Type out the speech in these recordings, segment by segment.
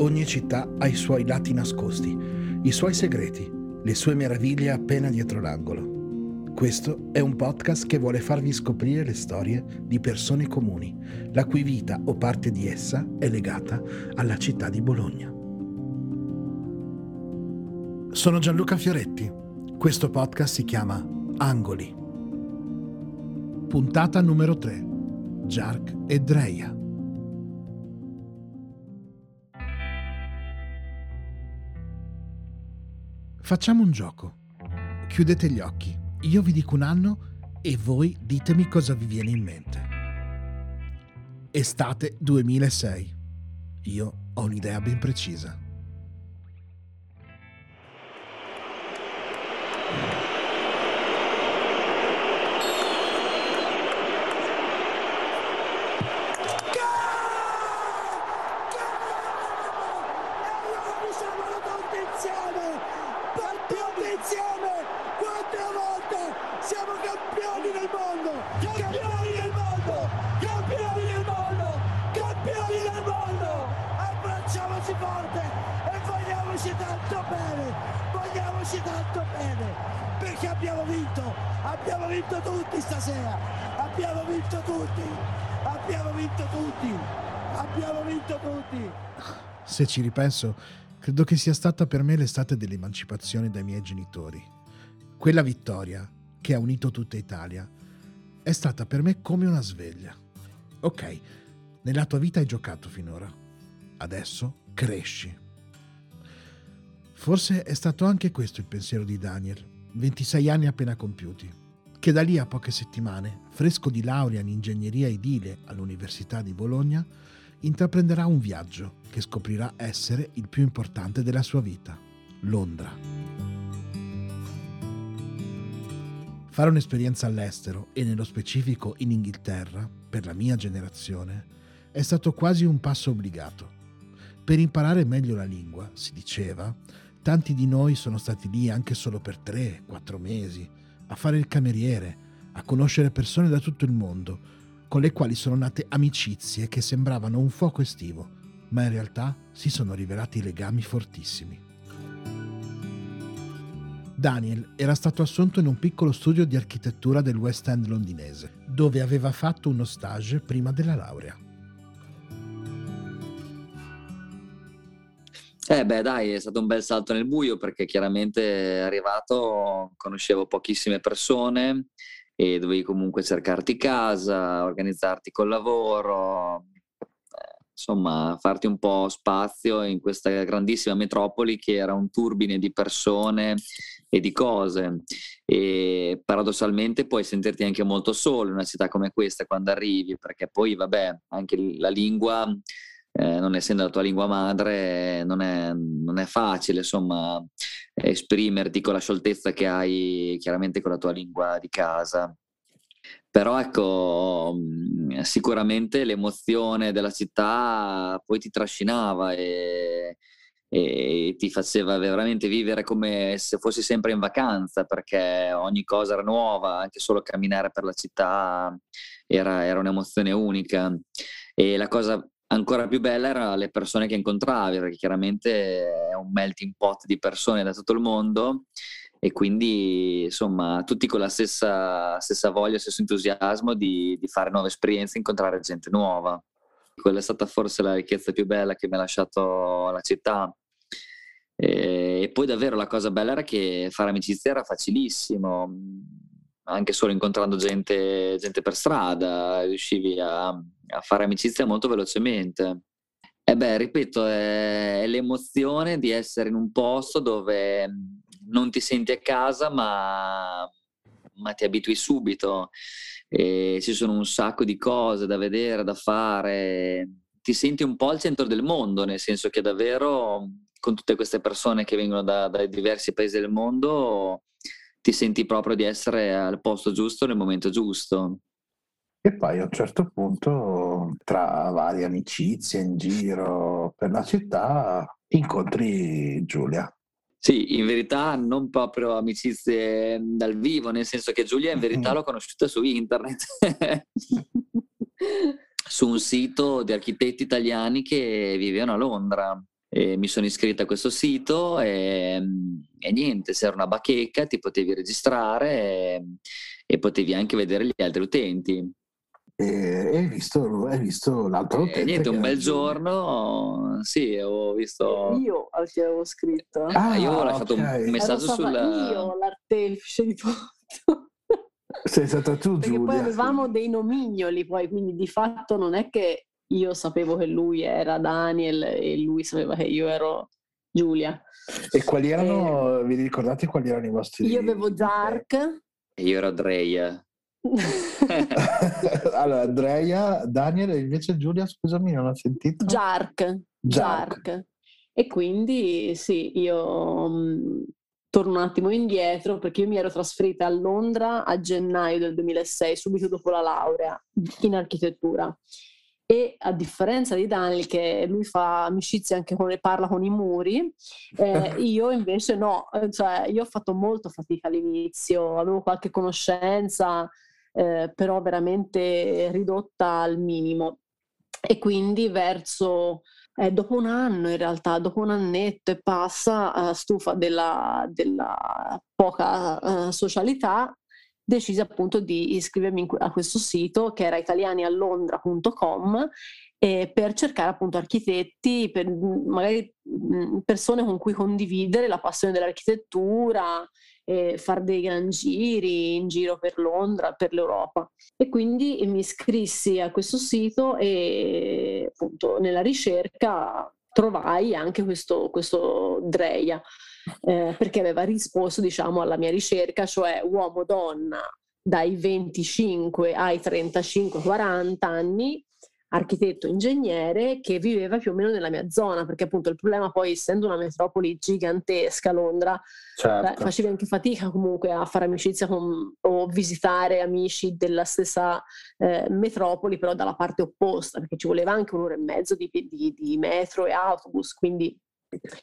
Ogni città ha i suoi lati nascosti, i suoi segreti, le sue meraviglie appena dietro l'angolo. Questo è un podcast che vuole farvi scoprire le storie di persone comuni, la cui vita o parte di essa è legata alla città di Bologna. Sono Gianluca Fioretti. Questo podcast si chiama Angoli. Puntata numero 3. Jark e Dreia. Facciamo un gioco. Chiudete gli occhi, io vi dico un anno e voi ditemi cosa vi viene in mente. Estate 2006. Io ho un'idea ben precisa. Se ci ripenso, credo che sia stata per me l'estate dell'emancipazione dai miei genitori. Quella vittoria, che ha unito tutta Italia, è stata per me come una sveglia. Ok, nella tua vita hai giocato finora. Adesso cresci. Forse è stato anche questo il pensiero di Daniel, 26 anni appena compiuti, che da lì a poche settimane, fresco di laurea in ingegneria edile all'Università di Bologna, intraprenderà un viaggio che scoprirà essere il più importante della sua vita, Londra. Fare un'esperienza all'estero e nello specifico in Inghilterra, per la mia generazione, è stato quasi un passo obbligato. Per imparare meglio la lingua, si diceva, tanti di noi sono stati lì anche solo per 3-4 mesi, a fare il cameriere, a conoscere persone da tutto il mondo, con le quali sono nate amicizie che sembravano un fuoco estivo, ma in realtà si sono rivelati legami fortissimi. Daniel era stato assunto in un piccolo studio di architettura del West End londinese, dove aveva fatto uno stage prima della laurea. Eh beh dai, è stato un bel salto nel buio perché chiaramente arrivato, conoscevo pochissime persone, e dovevi comunque cercarti casa, organizzarti col lavoro, eh, insomma farti un po' spazio in questa grandissima metropoli che era un turbine di persone e di cose. E paradossalmente puoi sentirti anche molto solo in una città come questa quando arrivi perché poi vabbè anche la lingua eh, non essendo la tua lingua madre non è, non è facile insomma esprimerti con la scioltezza che hai chiaramente con la tua lingua di casa. Però ecco, mm, sicuramente l'emozione della città poi ti trascinava e, e, ti faceva veramente vivere come se fossi sempre in vacanza perché ogni cosa era nuova, anche solo camminare per la città era, era un'emozione unica. E la cosa ancora più bella erano le persone che incontravi, perché chiaramente è un melting pot di persone da tutto il mondo e quindi insomma tutti con la stessa, stessa voglia, stesso entusiasmo di, di, fare nuove esperienze, incontrare gente nuova. Quella è stata forse la ricchezza più bella che mi ha lasciato la città. E, poi davvero la cosa bella era che fare amicizia era facilissimo, anche solo incontrando gente, gente per strada, riuscivi a, a fare amicizia molto velocemente. E beh, ripeto, è, è, l'emozione di essere in un posto dove non ti senti a casa, ma, ma ti abitui subito. E ci sono un sacco di cose da vedere, da fare. Ti senti un po' al centro del mondo, nel senso che davvero con tutte queste persone che vengono da, dai diversi paesi del mondo ti senti proprio di essere al posto giusto nel momento giusto. E poi a un certo punto, tra varie amicizie in giro per la città, incontri Giulia. Sì, in verità non proprio amicizie dal vivo, nel senso che Giulia in verità l'ho conosciuta su internet, su un sito di architetti italiani che vivevano a Londra. E mi sono iscritto a questo sito e, e niente, se era una bacheca ti potevi registrare e, e potevi anche vedere gli altri utenti. E hai visto, hai visto l'altro utente? E niente, un bel giorno, sì, ho visto... Io ti avevo scritto. Ah, io ho lasciato un- ok. un messaggio Ero stata sulla... Io, l'artefice di tutto. Sei stata tu, Perché Giulia. poi avevamo dei nomignoli, poi quindi di fatto non è che io sapevo che lui era Daniel e lui sapeva che io ero Giulia. E quali erano, vi ricordate quali erano i vostri... Io avevo Zark. E io ero Andrea. allora, Andrea, Daniel e invece Giulia, scusami, non ho sentito. Jark. Jark. Jark. E quindi sì, io mh, torno un attimo indietro perché io mi ero trasferita a Londra a gennaio del 2006, subito dopo la laurea in architettura. E a differenza di Daniel, che lui fa amicizia anche con parla con i muri, eh, io invece no, cioè io ho fatto molto fatica all'inizio, avevo qualche conoscenza, eh, però veramente ridotta al minimo. E quindi verso eh, dopo un anno, in realtà, dopo un annetto e passa, eh, stufa della, della poca eh, socialità, decisi appunto di iscrivermi a questo sito che era italianialondra.com eh, per cercare appunto architetti, per, mh, magari mh, persone con cui condividere la passione dell'architettura, e fare dei gran giri in giro per Londra, per l'Europa. E quindi mi iscrissi a questo sito e appunto nella ricerca trovai anche questo, questo Dreia, eh, perché aveva risposto diciamo alla mia ricerca, cioè uomo-donna dai 25 ai 35-40 anni, architetto ingegnere che viveva più o meno nella mia zona, perché appunto il problema poi essendo una metropoli gigantesca, Londra, Beh, Certo. facevi anche fatica comunque a fare amicizia con, o visitare amici della stessa eh, metropoli, però dalla parte opposta, perché ci voleva anche un'ora e mezzo di, di- di metro e autobus, quindi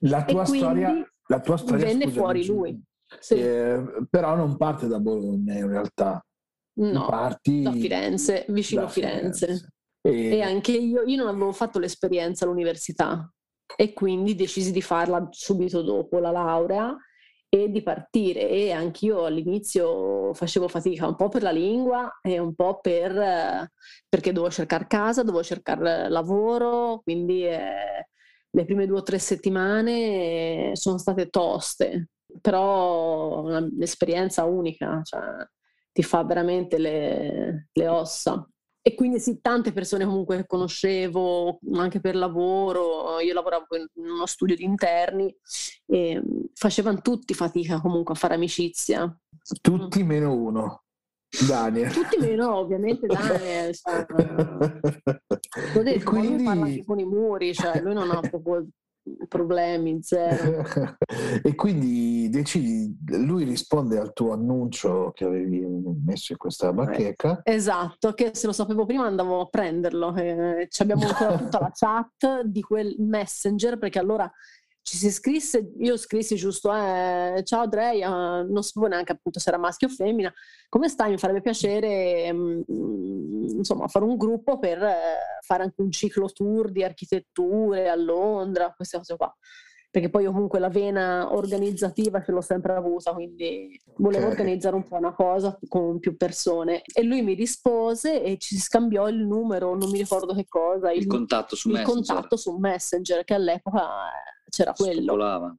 La e tua quindi storia, la tua storia venne scusami, fuori lui. Sì, eh, però non parte da Bologna in realtà. no, Parti da Firenze, vicino a Firenze. E, E anche io, io non avevo fatto l'esperienza all'università e quindi decisi di farla subito dopo la laurea e di partire e anch'io all'inizio facevo fatica un po' per la lingua e un po' per, perché dovevo cercare casa, dovevo cercare lavoro, quindi eh, le prime due o tre settimane sono state toste, però un'esperienza unica, cioè ti fa veramente le, le ossa. E quindi sì, tante persone comunque che conoscevo anche per lavoro, io lavoravo in uno studio di interni e mm, facevano tutti fatica comunque a fare amicizia. tutti meno uno. Daniel. Tutti meno, ovviamente, Daniel. Cioè, detto, ma lui parla quindi, con i muri, cioè lui non ha proprio problemi, zero. e quindi decidi, lui risponde al tuo annuncio che avevi messo in questa bacheca. Esatto, che se lo sapevo prima andavo a prenderlo. eh, ci abbiamo ancora tutta la chat di quel messenger perché allora ci si iscrisse, io scrissi giusto, eh, ciao Andrea, non sapevo neanche appunto se era maschio o femmina, come stai? Mi farebbe piacere mm, insomma fare un gruppo per eh, fare anche un ciclo tour di architetture a Londra, queste cose qua. Perché poi io comunque la vena organizzativa ce l'ho sempre avuta, quindi volevo Ok. organizzare un po' una cosa con più persone. E lui mi rispose e ci scambiò il numero, non mi ricordo che cosa, Il contatto su il Messenger. contatto su Messenger, che all'epoca eh, c'era quello. Spopolava.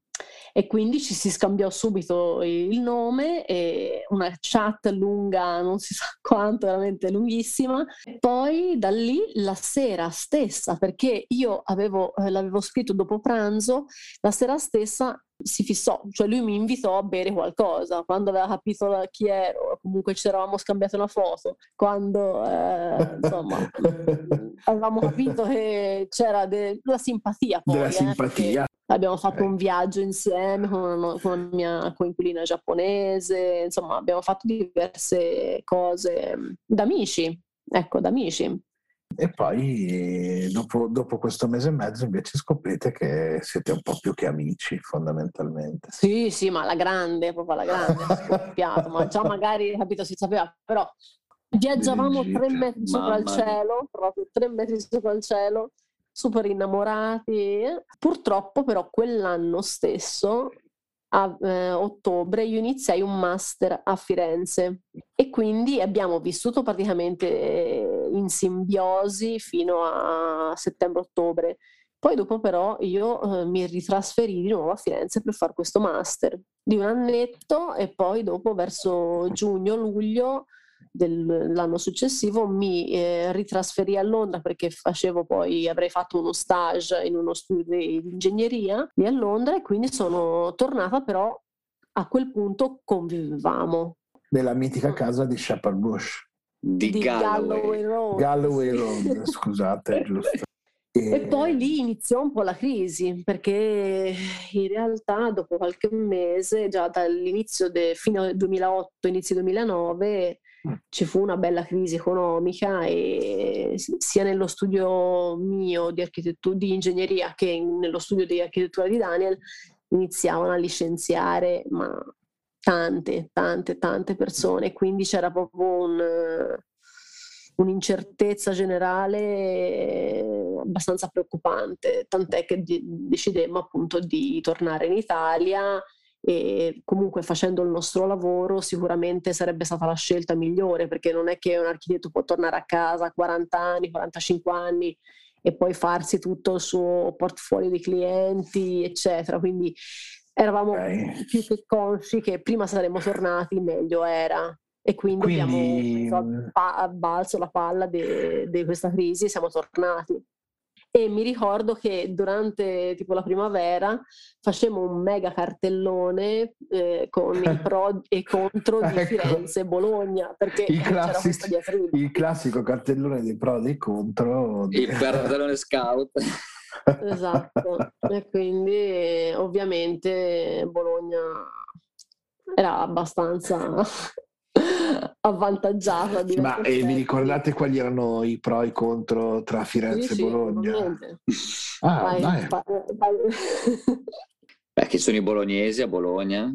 E quindi ci si scambiò subito il nome e una chat lunga, non si sa quanto, veramente lunghissima. Poi da lì la sera stessa, perché io avevo, eh, l'avevo scritto dopo pranzo, la sera stessa si fissò, cioè lui mi invitò a bere qualcosa, quando aveva capito chi ero, comunque ci eravamo scambiati una foto, quando eh, insomma avevamo capito che c'era de- la simpatia poi, Della eh, simpatia. Abbiamo fatto Ok. un viaggio insieme con, con la mia coinquilina giapponese, insomma, abbiamo fatto diverse cose mm, da amici, ecco, da amici. E poi dopo, dopo questo mese e mezzo invece scoprite che siete un po' più che amici fondamentalmente. Sì, sì, ma alla grande, proprio alla grande, scoppiato, ma già magari, capito, si sapeva, però viaggiavamo tre metri sopra il cielo, proprio tre metri sopra il cielo, super innamorati. Purtroppo però quell'anno stesso a eh, ottobre io iniziai un master a Firenze e quindi abbiamo vissuto praticamente eh, in simbiosi fino a settembre-ottobre. Poi dopo però io eh, mi ritrasferì di nuovo a Firenze per fare questo master di un annetto e poi dopo verso giugno-luglio dell'anno successivo mi eh, ritrasferì a Londra perché facevo poi, avrei fatto uno stage in uno studio di ingegneria lì a Londra e quindi sono tornata però a quel punto convivevamo. Nella mitica casa di Shepherd Bush. Di, di Galloway. Galloway Road. Galloway Road, scusate, giusto. E poi lì iniziò un po' la crisi, perché in realtà dopo qualche mese, già dall'inizio de, fino al 2008, inizio 2009, Mm. Ci fu una bella crisi economica e sia nello studio mio di di ingegneria che nello studio di architettura di Daniel iniziavano a licenziare ma tante, tante, tante persone, quindi c'era proprio un, un'incertezza generale abbastanza preoccupante, tant'è che decidemmo appunto di tornare in Italia e comunque facendo il nostro lavoro sicuramente sarebbe stata la scelta migliore perché non è che un architetto può tornare a casa a 40 anni, 45 anni e poi farsi tutto il suo portfolio di clienti, eccetera. Quindi eravamo Ok. più che consci che prima saremmo tornati, meglio era. E quindi, Quindi, abbiamo preso a balzo la palla di questa crisi e siamo tornati. E mi ricordo che durante tipo la primavera facemmo un mega cartellone eh, con i pro e contro di Ecco. Firenze e Bologna, perché I c'era questa classici- diatriba. il classico cartellone dei pro e dei contro. Il perdolone scout. Esatto, e quindi ovviamente Bologna era abbastanza avvantaggiata. di Ma eh, vi ricordate quali erano i pro e i contro tra Firenze Sì, e sì, Bologna? ovviamente. Ah, Vai, dai. pa- vai. Beh, che sono i bolognesi a Bologna.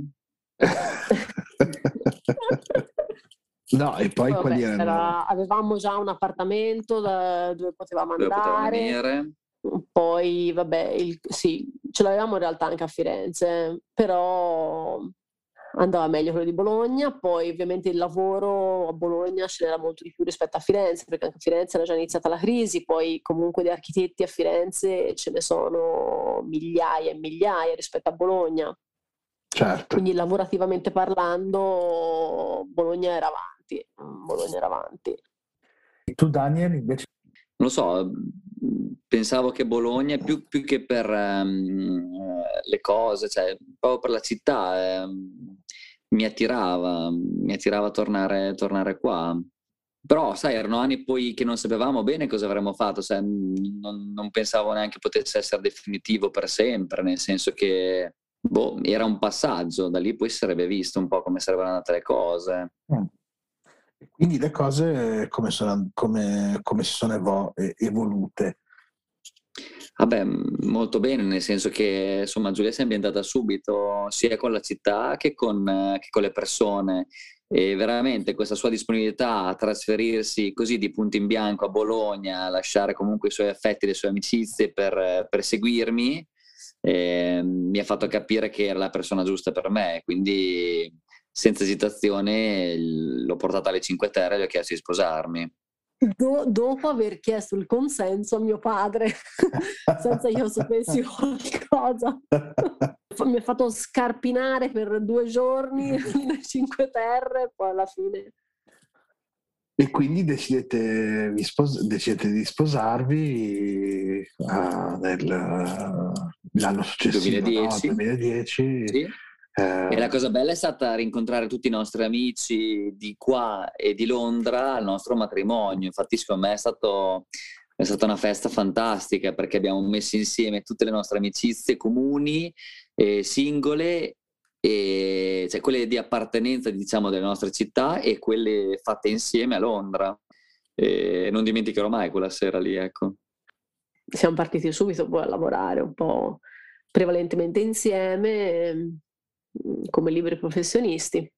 no, e poi Vabbè, quali erano? era- avevamo già un appartamento da- dove potevamo Dove potevano andare. Poi, vabbè, il- sì, ce l'avevamo in realtà anche a Firenze, però andava meglio quello di Bologna. Poi, ovviamente, il lavoro a Bologna ce n'era molto di più rispetto a Firenze, perché anche a Firenze era già iniziata la crisi. Poi, comunque, di architetti a Firenze ce ne sono migliaia e migliaia rispetto a Bologna. Certo. Quindi, lavorativamente parlando, Bologna era avanti. Bologna era avanti. Tu, Daniel, invece Non lo so, pensavo che Bologna, più, più che per eh, le cose, cioè proprio per la città, ehm, mi attirava, mi attirava tornare, tornare qua. Però, sai, erano anni poi che non sapevamo bene cosa avremmo fatto, mh, non, non pensavo neanche potesse essere definitivo per sempre, nel senso che boh, era un passaggio, da lì poi sarebbe visto un po' come sarebbero andate le cose. Quindi le cose come, sono, come, come si sono evo- evolute? Vabbè, molto bene, nel senso che insomma Giulia si è ambientata subito sia con la città che con, che con le persone e veramente questa sua disponibilità a trasferirsi così di punto in bianco a Bologna, a lasciare comunque i suoi affetti, le sue amicizie per, per seguirmi, eh, mi ha fatto capire che era la persona giusta per me, quindi senza esitazione l'ho portata alle Cinque Terre e gli ho chiesto di sposarmi. Do- dopo aver chiesto il consenso a mio padre, senza io sapessi qualcosa. Mi ha fatto scarpinare per due giorni le Cinque Terre, poi alla fine E quindi decidete, vi spos- decidete di sposarvi ah, nel, l'anno successivo, 2010. no? 2010. Sì? Eh, E la cosa bella è stata rincontrare tutti i nostri amici di qua e di Londra al nostro matrimonio. Infatti, secondo me è, stato, è stata una festa fantastica perché abbiamo messo insieme tutte le nostre amicizie comuni, e singole, e, cioè quelle di appartenenza diciamo delle nostre città e quelle fatte insieme a Londra. E non dimenticherò mai quella sera lì, ecco. siamo partiti subito poi a lavorare un po' prevalentemente insieme ehm, come liberi professionisti.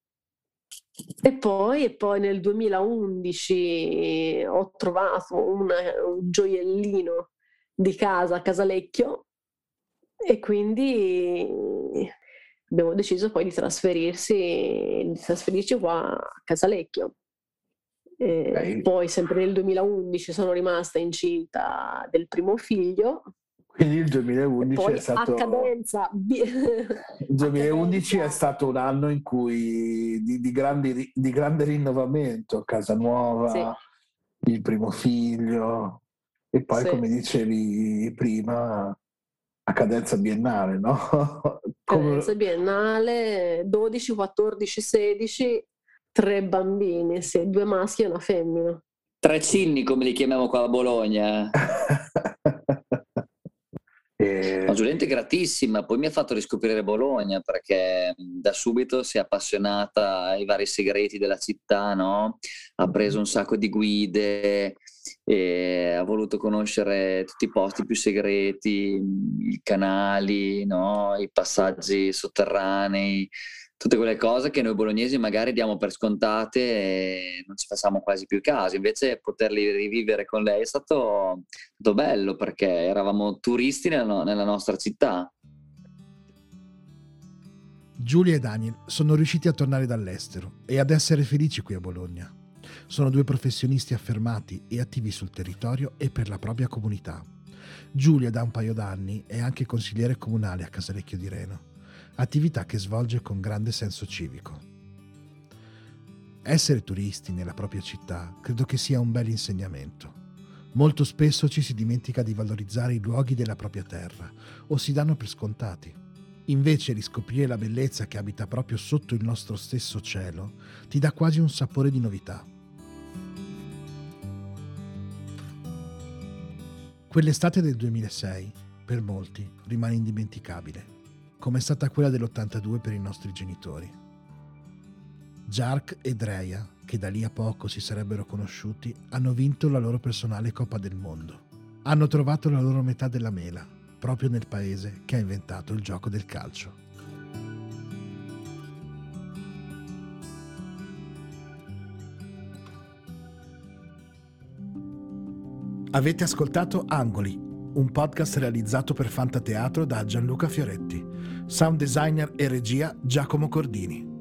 E poi, e poi nel 2011 ho trovato un, un gioiellino di casa a Casalecchio e quindi abbiamo deciso poi di trasferirsi, di trasferirci qua a Casalecchio. Poi sempre nel 2011 sono rimasta incinta del primo figlio. Quindi il 2011 è stato... A cadenza... il 2011 è stato un anno in cui di, di, grandi, di grande rinnovamento, casa nuova, sì. il primo figlio e poi sì. come dicevi prima a cadenza biennale, no? Cadenza biennale 12, 14, 16 tre bambini, sì, due maschi e una femmina. Tre cinni come li chiamiamo qua a Bologna. e... No, Giulietta è gratissima, poi mi ha fatto riscoprire Bologna perché da subito si è appassionata ai vari segreti della città, no? ha preso un sacco di guide, e ha voluto conoscere tutti i posti più segreti, i canali, no? i passaggi sotterranei tutte quelle cose che noi bolognesi magari diamo per scontate e non ci facciamo quasi più caso. Invece poterli rivivere con lei è stato, stato bello perché eravamo turisti nella, nella nostra città. Giulia e Daniel sono riusciti a tornare dall'estero e ad essere felici qui a Bologna. Sono due professionisti affermati e attivi sul territorio e per la propria comunità. Giulia da un paio d'anni è anche consigliere comunale a Casalecchio di Reno attività che svolge con grande senso civico. Essere turisti nella propria città credo che sia un bel insegnamento. Molto spesso ci si dimentica di valorizzare i luoghi della propria terra o si danno per scontati. Invece riscoprire la bellezza che abita proprio sotto il nostro stesso cielo ti dà quasi un sapore di novità. Quell'estate del 2006, per molti, rimane indimenticabile come è stata quella dell'82 per i nostri genitori. Jark e Dreja, che da lì a poco si sarebbero conosciuti, hanno vinto la loro personale Coppa del Mondo. Hanno trovato la loro metà della mela, proprio nel paese che ha inventato il gioco del calcio. Avete ascoltato Angoli, un podcast realizzato per Fantateatro da Gianluca Fioretti. Sound designer e regia Giacomo Cordini.